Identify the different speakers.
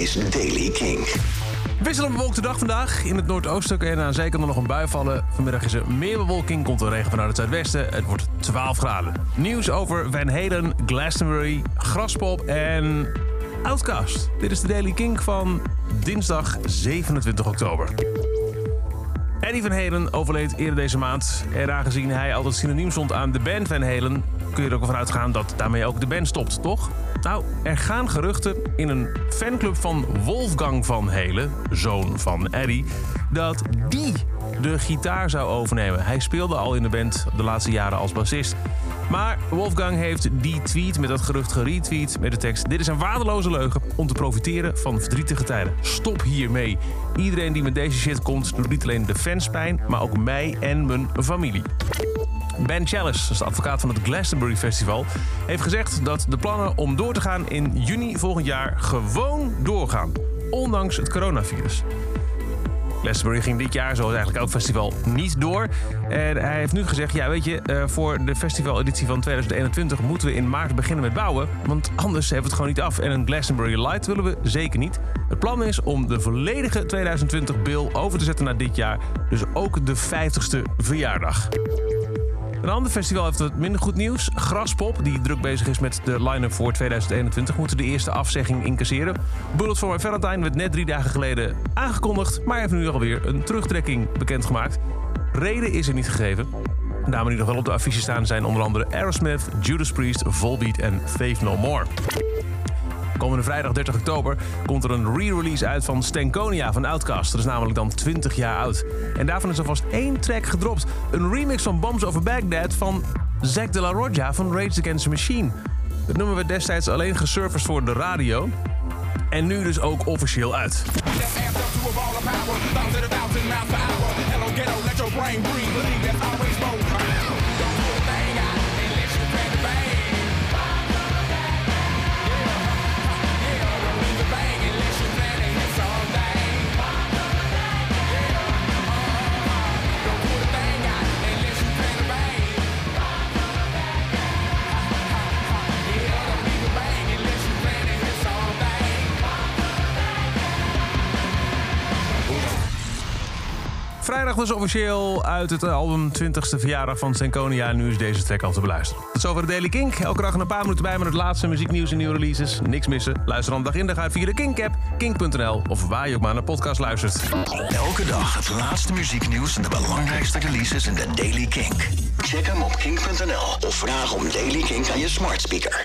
Speaker 1: is Daily King.
Speaker 2: Wisselend bewolkte dag vandaag. In het noordoosten er aan zee kan er nog een bui vallen. Vanmiddag is er meer bewolking, komt er regen vanuit het zuidwesten. Het wordt 12 graden. Nieuws over Van Halen, Glastonbury, Graspop en Outcast. Dit is de Daily King van dinsdag 27 oktober. Eddie Van Halen overleed eerder deze maand. En aangezien hij altijd synoniem stond aan de band Van Halen... kun je er ook van uitgaan dat daarmee ook de band stopt, toch? Nou, er gaan geruchten in een fanclub van Wolfgang Van Halen, zoon van Eddie... dat die de gitaar zou overnemen. Hij speelde al in de band de laatste jaren als bassist. Maar Wolfgang heeft die tweet met dat gerucht geretweet met de tekst... Dit is een waardeloze leugen om te profiteren van verdrietige tijden. Stop hiermee. Iedereen die met deze shit komt doet niet alleen de fans pijn... maar ook mij en mijn familie. Ben Chalice, de advocaat van het Glastonbury Festival, heeft gezegd dat de plannen om door te gaan in juni volgend jaar gewoon doorgaan, ondanks het coronavirus. Glastonbury ging dit jaar, zoals eigenlijk elk festival, niet door. En hij heeft nu gezegd, ja weet je, eh, voor de festivaleditie van 2021 moeten we in maart beginnen met bouwen. Want anders hebben we het gewoon niet af. En een Glastonbury Light willen we zeker niet. Het plan is om de volledige 2020 bill over te zetten naar dit jaar. Dus ook de 50ste verjaardag. Een ander festival heeft wat minder goed nieuws. Graspop, die druk bezig is met de line-up voor 2021, moeten de eerste afzegging incasseren. Bullet for My Valentine werd net drie dagen geleden aangekondigd, maar heeft nu alweer een terugtrekking bekendgemaakt. Reden is er niet gegeven. Namen die nog wel op de affiche staan zijn onder andere Aerosmith, Judas Priest, Volbeat en Faith No More. Komende vrijdag 30 oktober komt er een re-release uit van Stankonia van Outkast. Dat is namelijk dan 20 jaar oud. En daarvan is alvast één track gedropt. Een remix van Bombs Over Baghdad van Zack de la Roja van Rage Against the Machine. Het nummer werd destijds alleen gesurfaced voor de radio. En nu dus ook officieel uit. Vrijdag dus officieel uit het album 20ste verjaardag van Stankonia. Nu is deze track al te beluisteren. Tot zover de Daily Kink. Elke dag een paar minuten bij met het laatste muzieknieuws en nieuwe releases. Niks missen. Luister dan dag in dag uit via de Kink-app, kink.nl of waar je ook maar naar podcast luistert.
Speaker 1: Elke dag het laatste muzieknieuws en de belangrijkste releases in de Daily King. Check hem op kink.nl of vraag om Daily King aan je smart speaker.